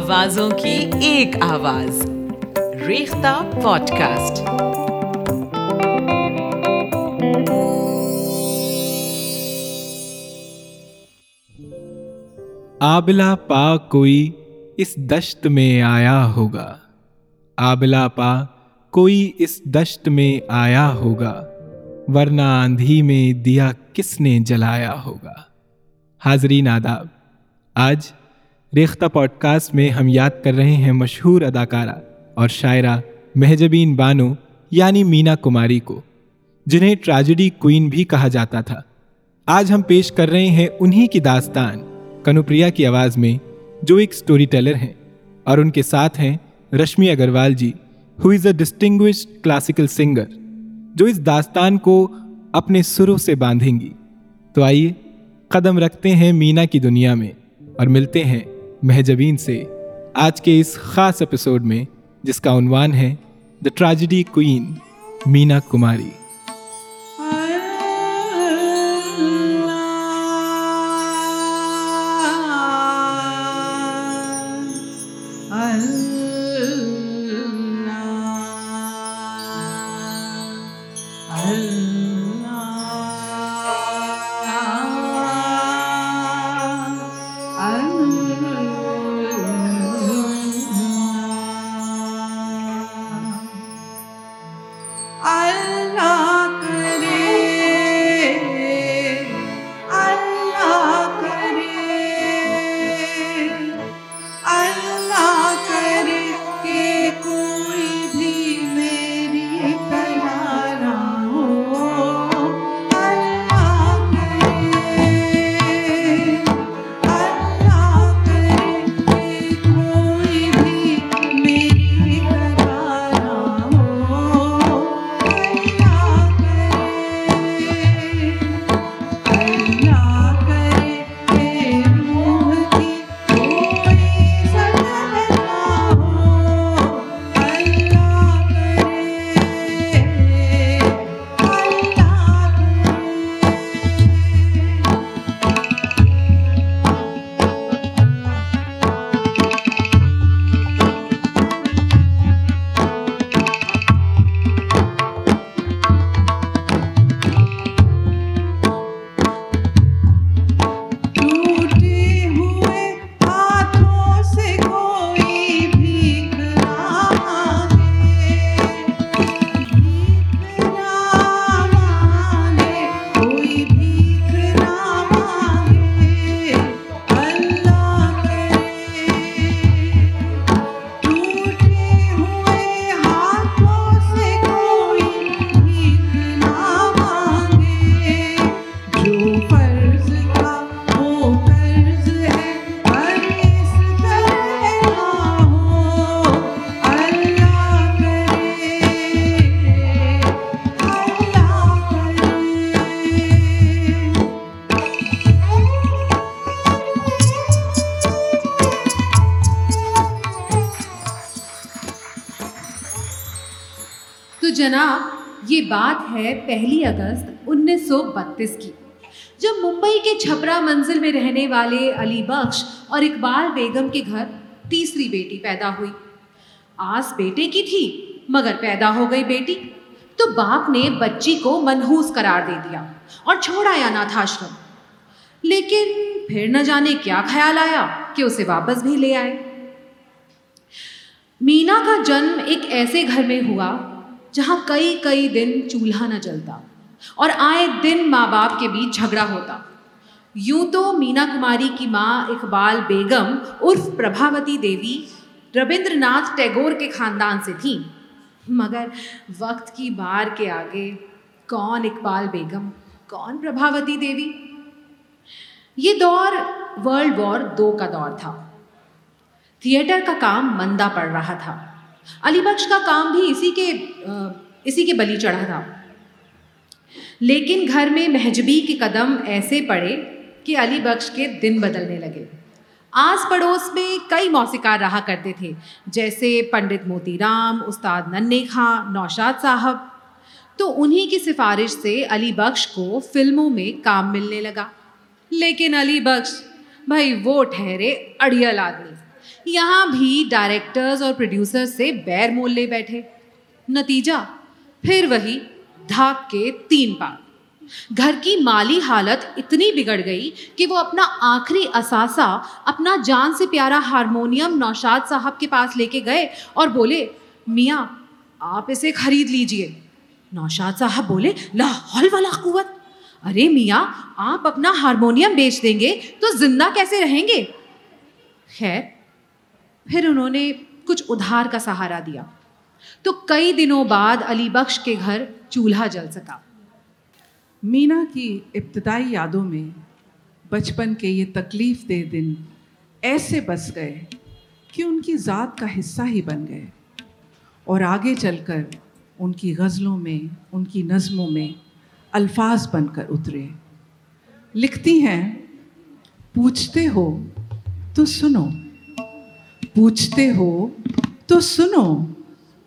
آوازوں کی ایک آواز۔ ریختہ پوڈ کاسٹ آبلا پا کوئی اس دشت میں آیا ہوگا۔ آبلا پا کوئی اس دشت میں آیا ہوگا۔ ورنہ آندھی میں دیا کس نے جلایا ہوگا۔ حاضرین آداب، آج ریختہ پوڈ کاسٹ میں ہم یاد کر رہے ہیں مشہور اداکارہ اور شاعرہ مہجبین بانو یعنی مینا کماری کو، جنہیں ٹریجڈی کوئن بھی کہا جاتا تھا۔ آج ہم پیش کر رہے ہیں انہی کی داستان کنوپریا کی آواز میں، جو ایک سٹوری ٹیلر ہیں اور ان کے ساتھ ہیں Rashmi Agarwal ji who is a distinguished classical singer جو اس داستان کو اپنے سروں سے باندھیں گی۔ تو آئیے، قدم رکھتے ہیں مینا کی دنیا میں اور ملتے ہیں مہجبین سے آج کے اس خاص ایپیسوڈ میں جس کا عنوان ہے دا ٹریجڈی کوئین مینا کماری۔ پہلی اگست انیس سو بتیس کی، جب ممبئی کے چھپرا منزل میں رہنے والے علی بخش اور اقبال بیگم کے گھر تیسری بیٹی پیدا ہوئی۔ آس بیٹے کی تھی، مگر پیدا ہو گئی بیٹی۔ تو باپ نے بچی کو منحوس قرار دے دیا اور چھوڑا یا ناتھ آشرم لیکن پھر نہ جانے کیا خیال آیا کہ اسے واپس بھی لے آئے۔ مینا کا جنم ایک ایسے گھر میں ہوا جہاں کئی کئی دن چولہا نہ جلتا اور آئے دن ماں باپ کے بیچ جھگڑا ہوتا۔ یوں تو مینا کماری کی ماں اقبال بیگم عرف پربھاوتی دیوی ربندر ناتھ ٹیگور کے خاندان سے تھیں۔ مگر وقت کی بار کے آگے کون اقبال بیگم؟ کون پربھاوتی دیوی؟ یہ دور ورلڈ وار دو کا دور تھا۔ تھیٹر کا کام مندہ پڑ رہا تھا۔ علی بخش کا کام بھی اسی کے اسی کے بلی چڑھا تھا۔ لیکن گھر میں مہجبی کے قدم ایسے پڑے کہ علی بخش کے دن بدلنے لگے۔ آس پڑوس میں کئی موسیقار رہا کرتے تھے، جیسے پنڈت موتی رام، استاد ننے خاں، نوشاد صاحب۔ تو انہی کی سفارش سے علی بخش کو فلموں میں کام ملنے لگا۔ لیکن علی بخش، بھائی وہ ٹھہرے اڑیل آدمی۔ یہاں بھی ڈائریکٹرز اور پروڈیوسر سے بیر مول لے بیٹھے۔ نتیجہ، پھر وہی دھاک کے تین پار گھر کی مالی حالت اتنی بگڑ گئی کہ وہ اپنا آخری اثاثہ اپنا جان سے پیارا ہارمونیم نوشاد صاحب کے پاس لے کے گئے اور بولے، میاں، آپ اسے خرید لیجیے۔ نوشاد صاحب بولے لاہور والا قوت ارے میاں، آپ اپنا ہارمونیم بیچ دیں گے تو زندہ کیسے رہیں گے؟ خیر پھر انہوں نے کچھ ادھار کا سہارا دیا۔ تو کئی دنوں بعد علی بخش کے گھر چولہا جل سکا۔ مینا کی ابتدائی یادوں میں بچپن کے یہ تکلیف دہ دن ایسے بس گئے کہ ان کی ذات کا حصہ ہی بن گئے۔ اور آگے چل کر ان کی غزلوں میں، ان کی نظموں میں الفاظ بن کر اترے۔ لکھتی ہیں، پوچھتے ہو تو سنو۔ پوچھتے ہو تو سنو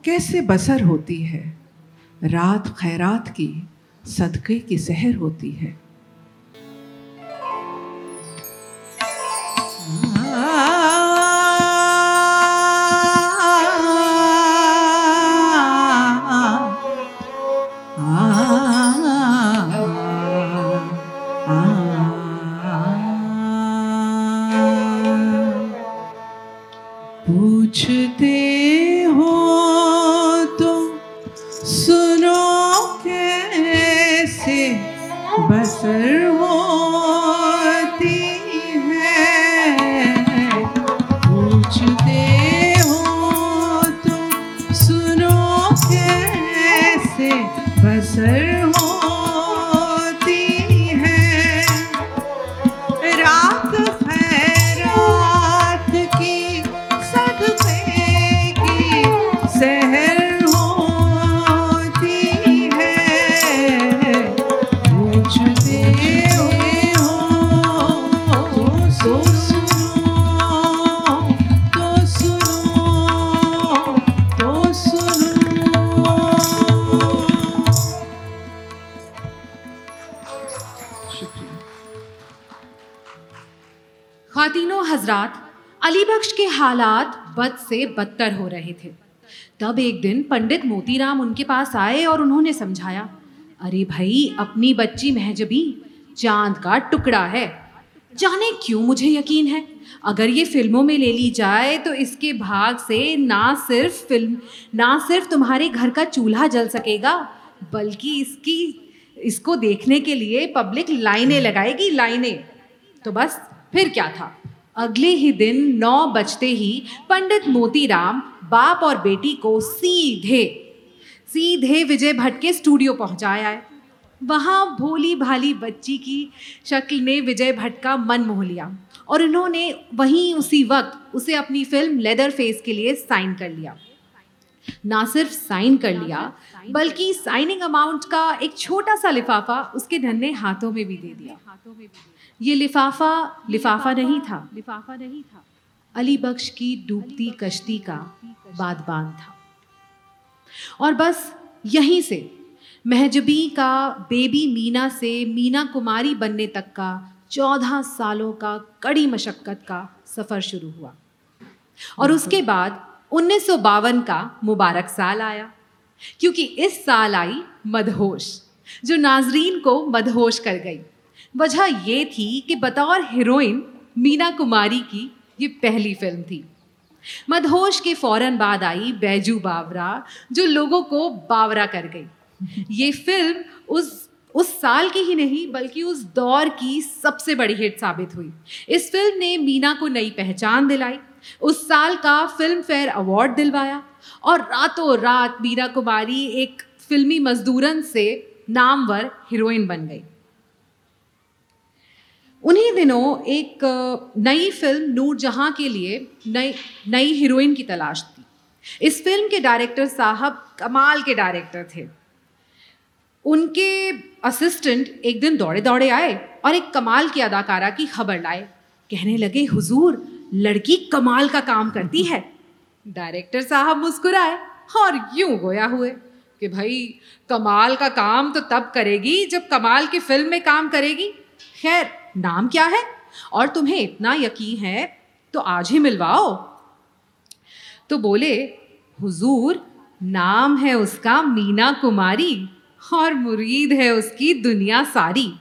کیسے بسر ہوتی ہے؟ رات خیرات کی، صدقے کی سحر ہوتی ہے۔ حالات بد سے بدتر ہو رہے تھے۔ تب ایک دن پنڈت موتی رام ان کے پاس آئے اور انہوں نے سمجھایا، ارے بھائی، اپنی بچی مہجبی چاند کا ٹکڑا ہے۔ جانے کیوں مجھے یقین ہے؟ اگر یہ فلموں میں لے لی جائے تو اس کے بھاگ سے نہ صرف فلم، نہ صرف تمہارے گھر کا چولہا جل سکے گا، بلکہ اس کی، اس کو دیکھنے کے لیے پبلک لائنیں لگائے گی، لائنیں۔ تو بس، پھر کیا تھا؟ اگلے ہی دن نو بجتے ہی پنڈت موتی رام باپ اور بیٹی کو سیدھے سیدھے وجے بھٹ کے اسٹوڈیو پہنچایا ہے۔ وہاں بھولی بھالی بچی کی شکل نے وجے بھٹ کا من موہ لیا اور انہوں نے وہیں اسی وقت اسے اپنی فلم لیدر فیس کے لیے سائن کر لیا۔ نہ صرف سائن کر لیا، بلکہ سائننگ اماؤنٹ کا ایک چھوٹا سا لفافہ اس کے دھنے ہاتھوں میں بھی دے دیا۔ ہاتھوں میں بھی یہ لفافہ لفافہ نہیں تھا۔ لفافہ نہیں تھا۔ علی بخش کی ڈوبتی کشتی کا بادبان تھا۔ اور بس یہیں سے مہجبی کا بیبی مینا سے مینا کماری بننے تک کا چودہ سالوں کا کڑی مشقت کا سفر شروع ہوا۔ اور اس کے بعد انیس سو باون کا مبارک سال آیا کیونکہ اس سال آئی مدہوش جو ناظرین کو مدہوش کر گئی۔ وجہ یہ تھی کہ بطور ہیروئن مینا کماری کی یہ پہلی فلم تھی۔ مدہوش کے فوراً بعد آئی بیجو باورا، جو لوگوں کو باورا کر گئی۔ یہ فلم اس اس سال کی ہی نہیں، بلکہ اس دور کی سب سے بڑی ہٹ ثابت ہوئی۔ اس فلم نے مینا کو نئی پہچان دلائی۔ اس سال کا فلم فیئر ایوارڈ دلوایا۔ اور راتوں رات مینا کماری ایک فلمی مزدورن سے نامور ہیروئن بن گئی۔ انہیں دنوں ایک نئی فلم نور جہاں کے لیے نئی نئی ہیروئن کی تلاش تھی۔ اس فلم کے ڈائریکٹر صاحب کمال کے ڈائریکٹر تھے۔ ان کے اسسٹنٹ ایک دن دوڑے دوڑے آئے اور ایک کمال کی اداکارہ کی خبر لائے۔ کہنے لگے، حضور، لڑکی کمال کا کام کرتی ہے۔ ڈائریکٹر صاحب مسکرائے۔ اور یوں گویا ہوئے کہ بھائی، کمال کا کام تو تب کرے گی جب کمال کی فلم میں کام کرے گی۔ خیر نام کیا ہے؟ اور تمہیں اتنا یقین ہے تو آج ہی ملواؤ۔ تو بولے، حضور، نام ہے اس کا مینا کماری اور مرید ہے اس کی دنیا ساری۔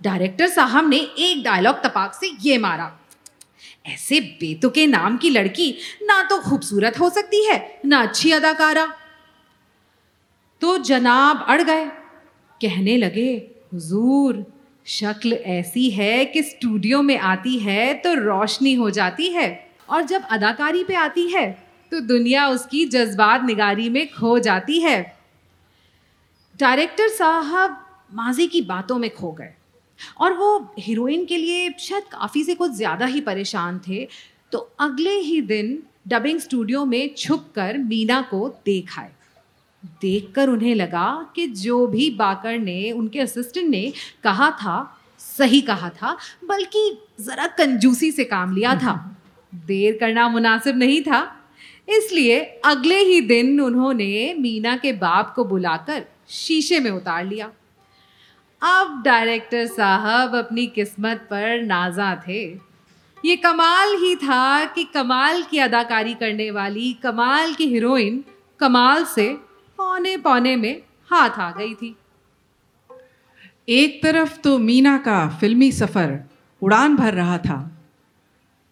ڈائریکٹر صاحب نے ایک ڈائلاگ تپاک سے یہ مارا۔ ایسے بیتو کے نام کی لڑکی نہ تو خوبصورت ہو سکتی ہے، نہ اچھی اداکارہ۔ تو جناب اڑ گئے۔ کہنے لگے، حضور شکل ایسی ہے کہ اسٹوڈیو میں آتی ہے تو روشنی ہو جاتی ہے اور جب اداکاری پہ آتی ہے تو دنیا اس کی جذبات نگاری میں کھو جاتی ہے۔ ڈائریکٹر صاحب ماضی کی باتوں میں کھو گئے اور وہ ہیروئن کے لیے شاید کافی سے کچھ زیادہ ہی پریشان تھے۔ تو اگلے ہی دن ڈبنگ اسٹوڈیو میں چھپ کر مینا کو دیکھ آئے۔ دیکھ کر انہیں لگا کہ جو بھی باکر نے، ان کے اسسٹنٹ نے کہا تھا، صحیح کہا تھا، بلکہ ذرا کنجوسی سے کام لیا تھا۔ دیر کرنا مناسب نہیں تھا۔ اس لیے اگلے ہی دن انہوں نے مینا کے باپ کو بلا کر شیشے میں اتار لیا۔ اب ڈائریکٹر صاحب اپنی قسمت پر نازاں تھے۔ یہ کمال ہی تھا کہ کمال کی اداکاری کرنے والی، کمال کی ہیروئن کمال سے پونے پونے میں ہاتھ آ گئی تھی۔ ایک طرف تو مینا کا فلمی سفر اڑان بھر رہا تھا،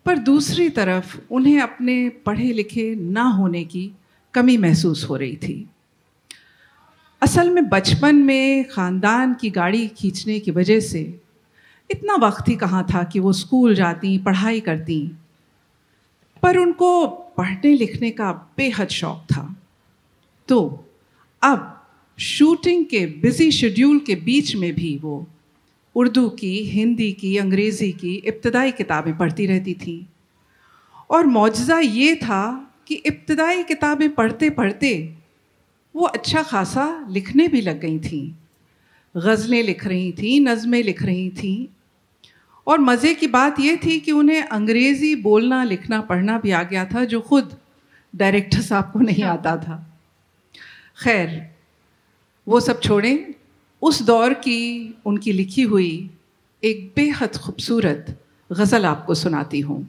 پر دوسری طرف انہیں اپنے پڑھے لکھے نہ ہونے کی کمی محسوس ہو رہی تھی۔ اصل میں بچپن میں خاندان کی گاڑی کھینچنے کی وجہ سے اتنا وقت ہی کہاں تھا کہ وہ اسکول جاتی، پڑھائی کرتی۔ پر ان کو پڑھنے لکھنے کا بے حد شوق تھا۔ تو اب شوٹنگ کے بزی شیڈیول کے بیچ میں بھی وہ اردو کی، ہندی کی، انگریزی کی ابتدائی کتابیں پڑھتی رہتی تھیں۔ اور معجزہ یہ تھا کہ ابتدائی کتابیں پڑھتے پڑھتے وہ اچھا خاصا لکھنے بھی لگ گئی تھیں۔ غزلیں لکھ رہی تھیں، نظمیں لکھ رہی تھیں۔ اور مزے کی بات یہ تھی کہ انہیں انگریزی بولنا، لکھنا، پڑھنا بھی آ گیا تھا جو خود ڈائریکٹر صاحب کو نہیں آتا تھا۔ خیر، وہ سب چھوڑیں۔ اس دور کی ان کی لکھی ہوئی ایک بے حد خوبصورت غزل آپ کو سناتی ہوں۔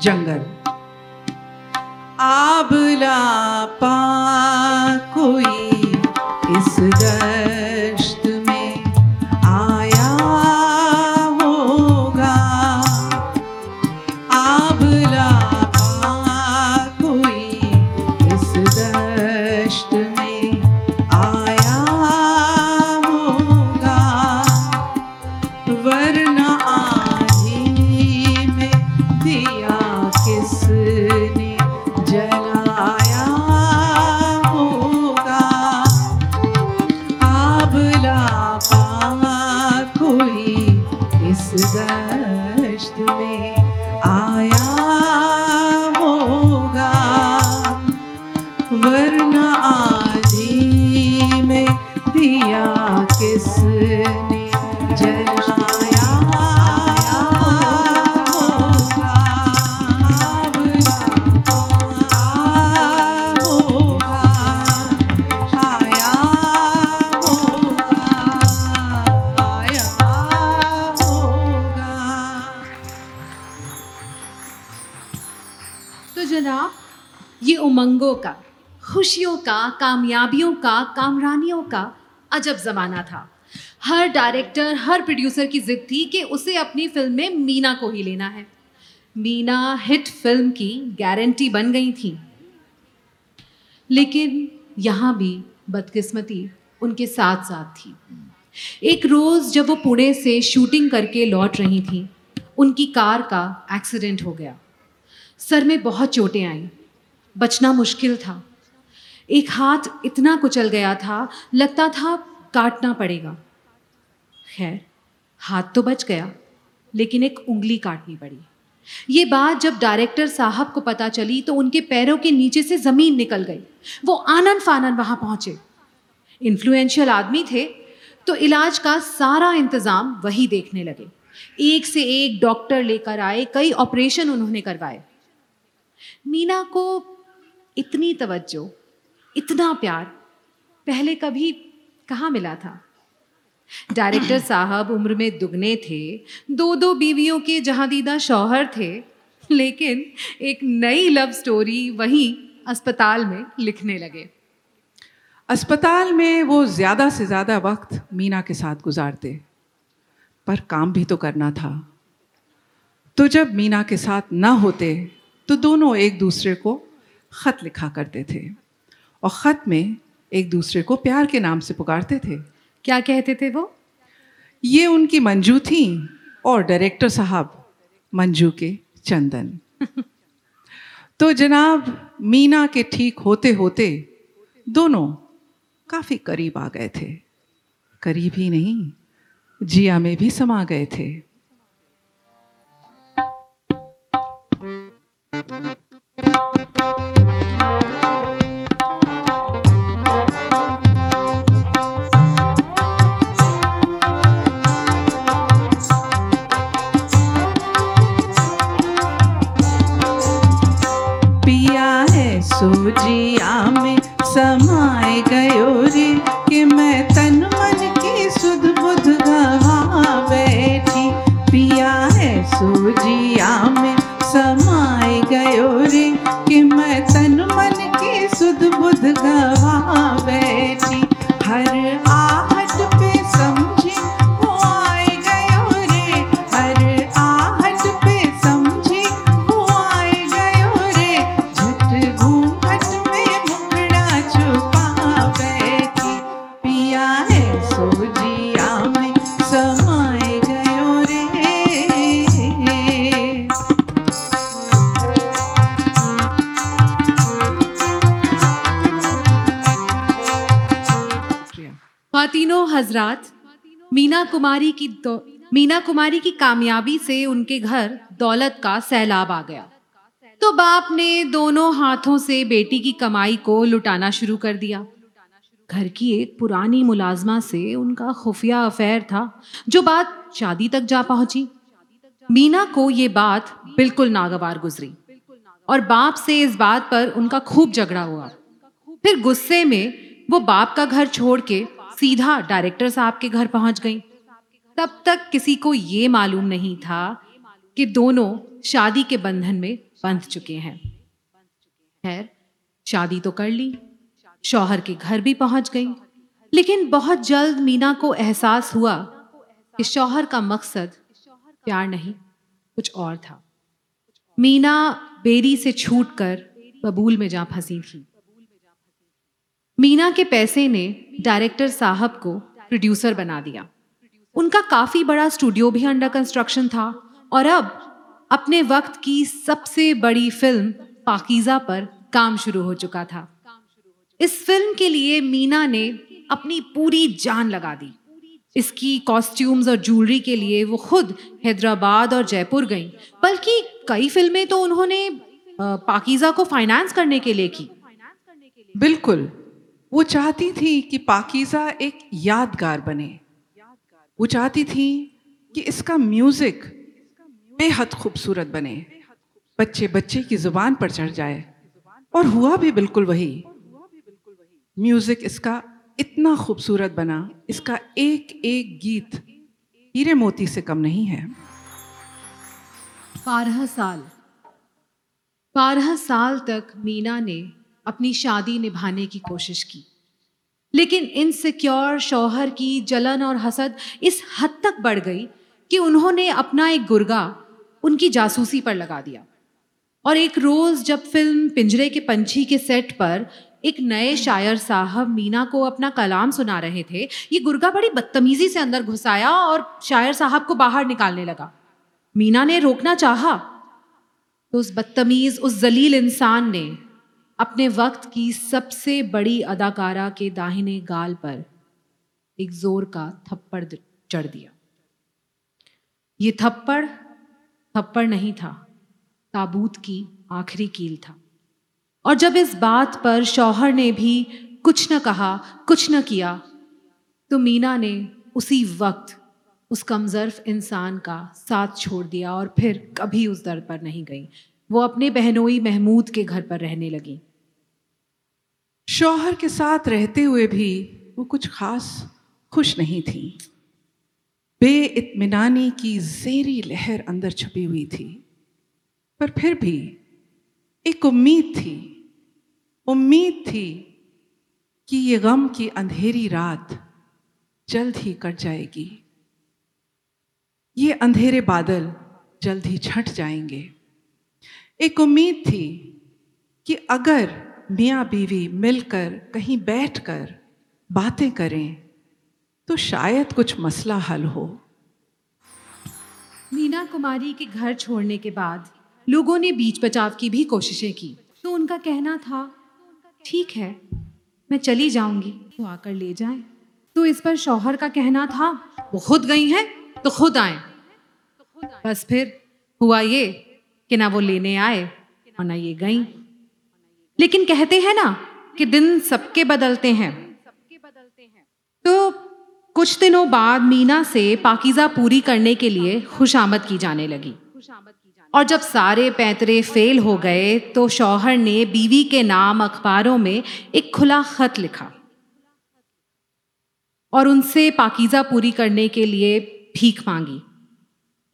جنگل۔ یہ امنگوں کا، خوشیوں کا، کامیابیوں کا، کامرانیوں کا عجب زمانہ تھا۔ ہر ڈائریکٹر، ہر پروڈیوسر کی ضد تھی کہ اسے اپنی فلم میں مینا کو ہی لینا ہے۔ مینا ہٹ فلم کی گارنٹی بن گئی تھی لیکن یہاں بھی بدقسمتی ان کے ساتھ ساتھ تھی۔ ایک روز جب وہ پونے سے شوٹنگ کر کے لوٹ رہی تھیں، ان کی کار کا ایکسیڈنٹ ہو گیا۔ سر میں بہت چوٹیں آئیں۔ بچنا مشکل تھا۔ ایک ہاتھ اتنا کچل گیا تھا، لگتا تھا کاٹنا پڑے گا۔ خیر، ہاتھ تو بچ گیا، لیکن ایک انگلی کاٹنی پڑی۔ یہ بات جب ڈائریکٹر صاحب کو پتہ چلی تو ان کے پیروں کے نیچے سے زمین نکل گئی۔ وہ آنن فانن وہاں پہنچے۔ انفلوئنشل آدمی تھے تو علاج کا سارا انتظام وہی دیکھنے لگے۔ ایک سے ایک ڈاکٹر لے کر آئے، کئی آپریشن انہوں نے کروائے۔ مینا کو اتنی توجہ، اتنا پیار پہلے کبھی کہاں ملا تھا؟ ڈائریکٹر صاحب عمر میں دگنے تھے، دو دو بیویوں کے جہاں دیدہ شوہر تھے، لیکن ایک نئی لو سٹوری وہیں اسپتال میں لکھنے لگے۔ اسپتال میں وہ زیادہ سے زیادہ وقت مینا کے ساتھ گزارتے، پر کام بھی تو کرنا تھا۔ تو جب مینا کے ساتھ نہ ہوتے، تو دونوں ایک دوسرے کو خط لکھا کرتے تھے اور خط میں ایک دوسرے کو پیار کے نام سے پکارتے تھے۔ کیا کہتے تھے وہ؟ یہ ان کی منجو تھیں اور ڈائریکٹر صاحب منجو کے چندن۔ تو جناب مینا کے ٹھیک ہوتے ہوتے دونوں کافی قریب آ گئے تھے۔ قریب ہی نہیں جیا میں بھی سما گئے تھے۔ پیا میں خواتین و حضرات، مینا کماری کی دو مینا کماری کی کامیابی سے ان کے گھر دولت کا سیلاب آ گیا۔ تو باپ نے دونوں ہاتھوں سے بیٹی کی کمائی کو لٹانا شروع کر دیا۔ گھر کی ایک پرانی ملازمہ سے ان کا خفیہ افیئر تھا جو بات شادی تک جا پہنچی۔ مینا کو یہ بات بالکل ناگوار گزری اور باپ سے اس بات پر ان کا خوب جھگڑا ہوا۔ پھر غصے میں وہ باپ کا گھر چھوڑ کے سیدھا ڈائریکٹر صاحب کے گھر پہنچ گئی تب تک کسی کو یہ معلوم نہیں تھا کہ دونوں شادی کے بندھن میں بندھ چکے ہیں۔ خیر، شادی تو کر لی، شوہر کے گھر بھی پہنچ گئی لیکن بہت جلد مینا کو احساس ہوا کہ شوہر کا مقصد پیار نہیں، کچھ اور تھا۔ مینا بیری سے چھوٹ کر ببول میں جا پھنسی تھی۔ مینا کے پیسے نے ڈائریکٹر صاحب کو پروڈیوسر بنا دیا۔ ان کا کافی بڑا اسٹوڈیو بھی انڈر کنسٹرکشن تھا اور اب اپنے وقت کی سب سے بڑی فلم پاکیزہ پر کام شروع ہو چکا تھا۔ اس فلم کے لیے مینا نے اپنی پوری جان لگا دی۔ اس کی کاسٹیومز اور جولری کے لیے وہ خود حیدرآباد اور جے پور گئیں۔ بلکہ کئی فلمیں تو انہوں نے پاکیزہ کو فائنانس کرنے کے لیے کی۔ بالکل۔ وہ چاہتی تھی کہ پاکیزہ ایک یادگار بنے۔ وہ چاہتی تھی کہ اس کا میوزک بے حد خوبصورت بنے۔ بچے بچے کی زبان پر چڑھ جائے۔ اور ہوا بھی بالکل وہی۔ میوزک اس کا اتنا خوبصورت بنا۔ اس کا ایک ایک گیت ہیرے موتی سے کم نہیں ہے۔ بارہ سال۔ بارہ سال تک مینا نے اپنی شادی نبھانے کی کوشش کی۔ لیکن انسیکیور شوہر کی جلن اور حسد اس حد تک بڑھ گئی کہ انہوں نے اپنا ایک گرگا ان کی جاسوسی پر لگا دیا۔ اور ایک روز جب فلم پنجرے کے پنچھی کے سیٹ پر ایک نئے شاعر صاحب مینا کو اپنا کلام سنا رہے تھے، یہ گرگا بڑی بدتمیزی سے اندر گھسایا اور شاعر صاحب کو باہر نکالنے لگا۔ مینا نے روکنا چاہا۔ تو اس بدتمیز، اس ذلیل انسان نے اپنے وقت کی سب سے بڑی اداکارہ کے داہنے گال پر ایک زور کا تھپڑ چڑھ دیا۔ یہ تھپڑ تھپڑ نہیں تھا، تابوت کی آخری کیل تھا۔ اور جب اس بات پر شوہر نے بھی کچھ نہ کہا، کچھ نہ کیا، تو مینا نے اسی وقت اس کمزرف انسان کا ساتھ چھوڑ دیا اور پھر کبھی اس در پر نہیں گئی۔ وہ اپنے بہنوئی محمود کے گھر پر رہنے لگی۔ شوہر کے ساتھ رہتے ہوئے بھی وہ کچھ خاص خوش نہیں تھی بے اطمینانی کی زیری لہر اندر چھپی ہوئی تھی۔ پر پھر بھی ایک امید تھی امید تھی کہ یہ غم کی اندھیری رات جلد ہی کٹ جائے گی۔ یہ اندھیرے بادل جلد ہی چھٹ جائیں گے۔ ایک امید تھی کہ اگر میاں بیوی مل کر کہیں بیٹھ کر باتیں کریں تو شاید کچھ مسئلہ حل ہو۔ مینا کماری کے گھر چھوڑنے کے بعد لوگوں نے بیچ بچاؤ کی بھی کوششیں کی۔ تو ان کا کہنا تھا، ٹھیک ہے، میں چلی جاؤں گی۔ تو آ کر لے جائیں۔ تو اس پر شوہر کا کہنا تھا، وہ خود گئی ہیں، تو خود آئیں۔ بس پھر ہوا یہ کہ نہ وہ لینے آئے اور نہ یہ گئیں۔ لیکن کہتے ہیں نا کہ دن سب کے بدلتے ہیں۔ تو کچھ دنوں بعد مینا سے پاکیزہ پوری کرنے کے لیے خوش آمد کی جانے لگی۔ اور جب سارے پیترے فیل ہو گئے تو شوہر نے بیوی کے نام اخباروں میں ایک کھلا خط لکھا۔ اور ان سے پاکیزہ پوری کرنے کے لیے بھیک مانگی۔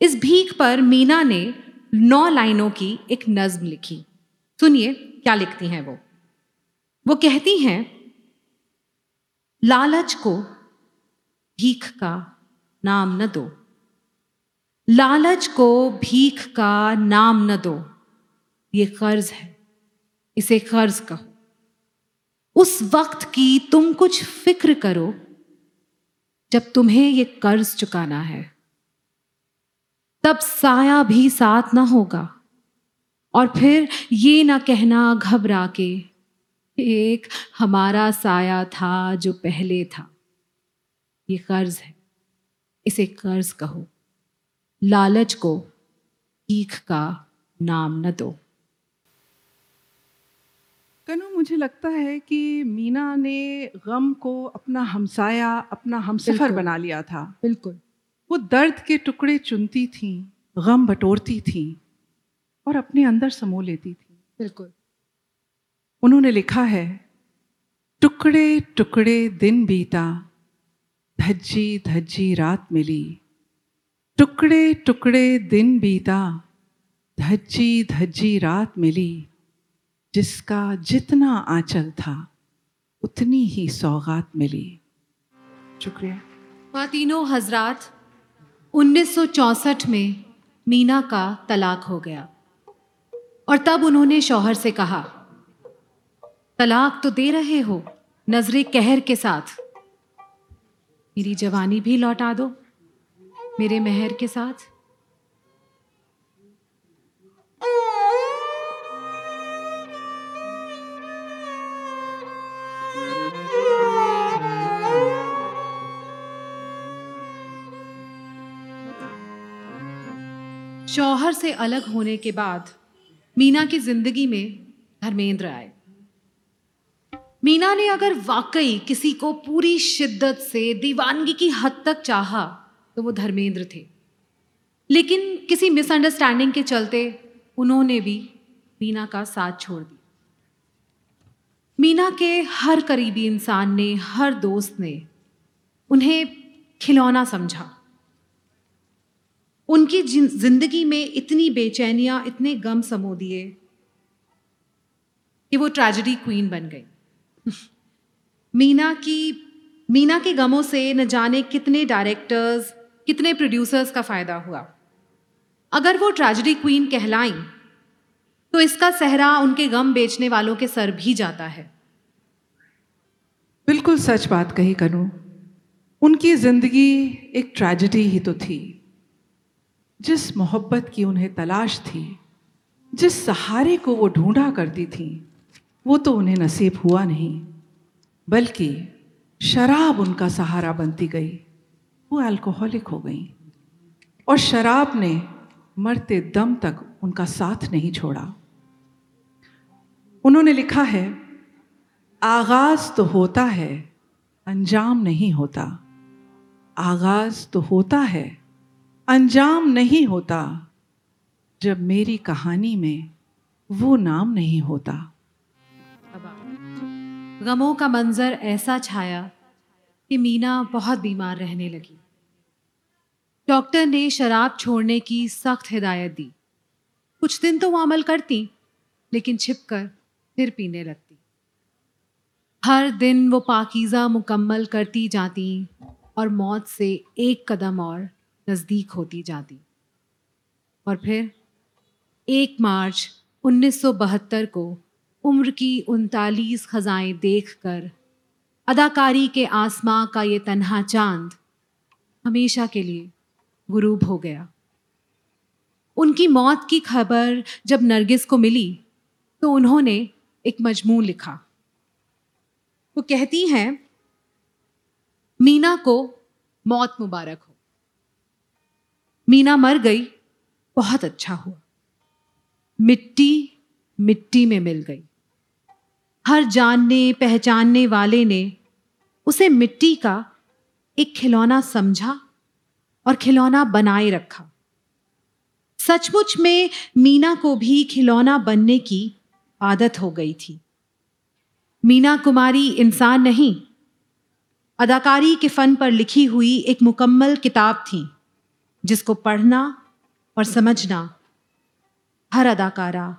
اس بھیک پر مینا نے نو لائنوں کی ایک نظم لکھی۔ سنیے۔ کیا لکھتی ہیں وہ؟ وہ کہتی ہیں، لالچ کو بھیک کا نام نہ دو۔ لالچ کو بھیک کا نام نہ دو۔ یہ قرض ہے، اسے قرض کہو۔ اس وقت کی تم کچھ فکر کرو جب تمہیں یہ قرض چکانا ہے۔ تب سایہ بھی ساتھ نہ ہوگا۔ اور پھر یہ نہ کہنا گھبرا کے ایک ہمارا سایہ تھا جو پہلے تھا۔ یہ قرض ہے۔ اسے قرض کہو۔ لالچ کو ایک کا نام نہ دو۔ کنو مجھے لگتا ہے کہ مینا نے غم کو اپنا ہمسایا اپنا ہم سفر بنا لیا تھا۔ بالکل۔ وہ درد کے ٹکڑے چنتی تھیں غم بٹورتی تھیں۔ اور اپنے اندر سمو لیتی تھیں بالکل۔ انہوں نے لکھا ہے ٹکڑے ٹکڑے دن بیتا دھجی دھجی رات ملی۔ ٹکڑے ٹکڑے دن بیتا دھجی دھجی رات ملی۔ جس کا جتنا آنچل تھا اتنی ہی سوغات ملی۔ شکریہ۔ خواتینوں حضرات انیس سو چونسٹھ میں مینا کا طلاق ہو گیا۔ اور تب انہوں نے شوہر سے کہا، طلاق تو دے رہے ہو، نظر کہر کے ساتھ۔ میری جوانی بھی لوٹا دو، میرے مہر کے ساتھ۔ شوہر سے الگ ہونے کے بعد مینا کی زندگی میں دھرمیندر آئے۔ مینا نے اگر واقعی کسی کو پوری شدت سے دیوانگی کی حد تک چاہا تو وہ دھرمیندر تھے۔ لیکن کسی مس انڈرسٹینڈنگ کے چلتے انہوں نے بھی مینا کا ساتھ چھوڑ دیا۔ مینا کے ہر قریبی انسان نے، ہر دوست نے انہیں کھلونا سمجھا۔ ان کی زندگی میں اتنی بے چینیاں اتنے غم سمو دیے کہ وہ ٹریجڈی کوئین بن گئی مینا کی مینا کے غموں سے نہ جانے کتنے ڈائریکٹرز کتنے پروڈیوسرز کا فائدہ ہوا۔ اگر وہ ٹریجڈی کوئین کہلائیں، تو اس کا صحرا ان کے غم بیچنے والوں کے سر بھی جاتا ہے۔ بالکل سچ بات کہی کر زندگی ایک ٹریجڈی ہی تو تھی۔ جس محبت کی انہیں تلاش تھی، جس سہارے کو وہ ڈھونڈا کرتی تھیں، وہ تو انہیں نصیب ہوا نہیں، بلکہ شراب ان کا سہارا بنتی گئی، وہ الکوہولک ہو گئیں۔ اور شراب نے مرتے دم تک ان کا ساتھ نہیں چھوڑا۔ انہوں نے لکھا ہے، آغاز تو ہوتا ہے، انجام نہیں ہوتا۔ آغاز تو ہوتا ہے۔ انجام نہیں ہوتا جب میری کہانی میں وہ نام نہیں ہوتا۔ غموں کا منظر ایسا چھایا کہ مینا بہت بیمار رہنے لگی۔ ڈاکٹر نے شراب چھوڑنے کی سخت ہدایت دی۔ کچھ دن تو وہ عمل کرتی، لیکن چھپ کر پھر پینے لگتی۔ ہر دن وہ پاکیزہ مکمل کرتی جاتی اور موت سے ایک قدم اور نزدیک ہوتی جاتی۔ اور پھر ایک مارچ انیس سو بہتر کو عمر کی انتالیس خزائیں دیکھ کر اداکاری کے آسماں کا یہ تنہا چاند ہمیشہ کے لیے غروب ہو گیا۔ ان کی موت کی خبر جب نرگس کو ملی تو انہوں نے ایک مجموع لکھا۔ وہ کہتی ہیں، مینا کو موت مبارک ہو۔ مینا مر گئی، بہت اچھا ہوا۔ مٹی مٹی میں مل گئی۔ ہر جاننے، پہچاننے والے نے اسے مٹی کا ایک کھلونا سمجھا اور کھلونا بنائے رکھا۔ سچ مچ میں مینا کو بھی کھلونا بننے کی عادت ہو گئی تھی۔ مینا کماری انسان نہیں، اداکاری کے فن پر لکھی ہوئی ایک مکمل کتاب تھیں جس کو پڑھنا اور سمجھنا ہر اداکارہ،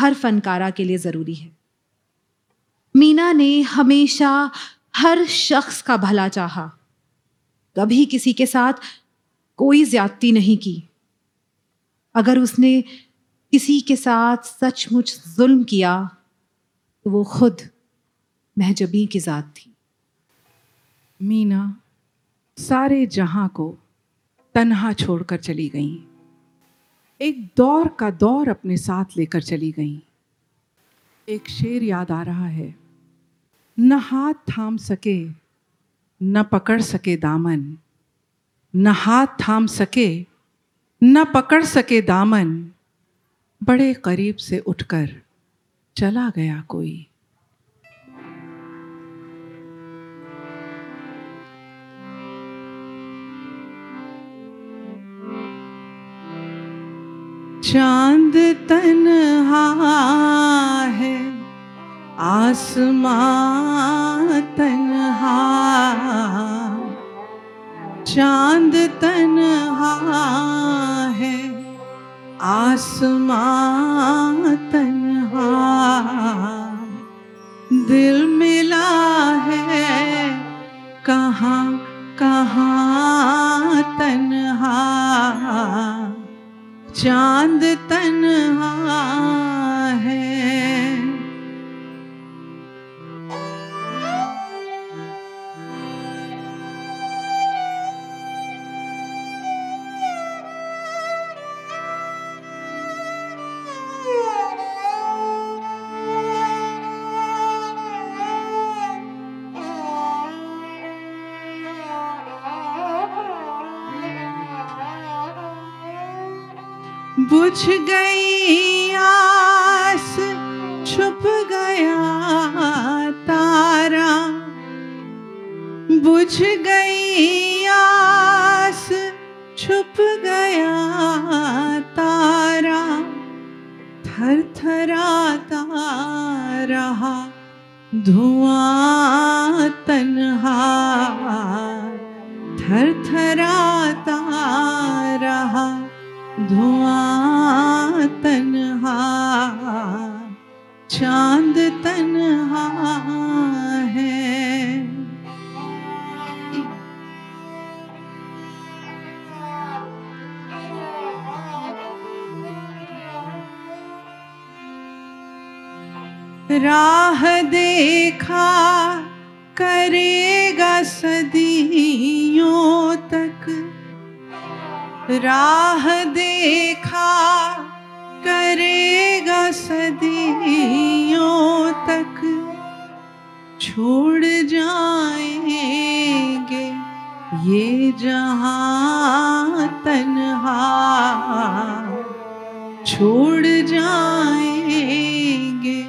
ہر فنکارہ کے لیے ضروری ہے۔ مینا نے ہمیشہ ہر شخص کا بھلا چاہا۔ کبھی کسی کے ساتھ کوئی زیادتی نہیں کی۔ اگر اس نے کسی کے ساتھ سچ مچ ظلم کیا، تو وہ خود مہجبی کی ذات تھی۔ مینا، سارے جہاں کو تنہا چھوڑ کر چلی گئیں۔ ایک دور کا دور اپنے ساتھ لے کر چلی گئیں۔ ایک شیر یاد آ رہا ہے۔ نہ ہاتھ تھام سکے، نہ پکڑ سکے دامن۔ نہ ہاتھ تھام سکے، نہ پکڑ سکے دامن۔ بڑے قریب سے اٹھ کر چلا گیا کوئی۔ چاند تنہا ہے آسمان تنہا چاند تنہا ہے آسمان تنہا دل ملا ہے چاند بجھ گئی آس چھپ گیا تارا۔ بجھ گئی آس چھپ گیا تارا۔ تھر تھراتا رہا، دھواں تنہا۔ چاند تنہا ہے۔ راہ دیکھا کرے گا صدیوں تک۔ راہ دیکھا کرے صدیوں تک چھوڑ جائیں گے۔ یہ جہاں تنہا چھوڑ جائیں گے۔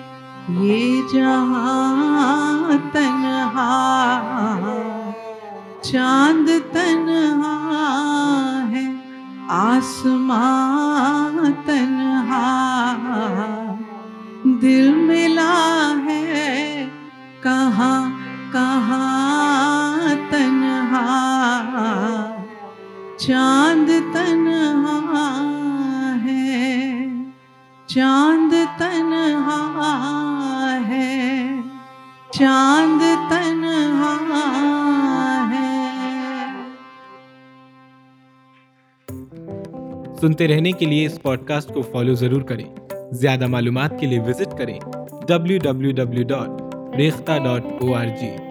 یہ جہاں تنہا چاند تنہا ہے، آسمان سنتے رہنے کے لیے اس پوڈ کاسٹ کو فالو ضرور کریں۔ زیادہ معلومات کے لیے وزٹ کریں۔ W W W dot Rekhta dot O R G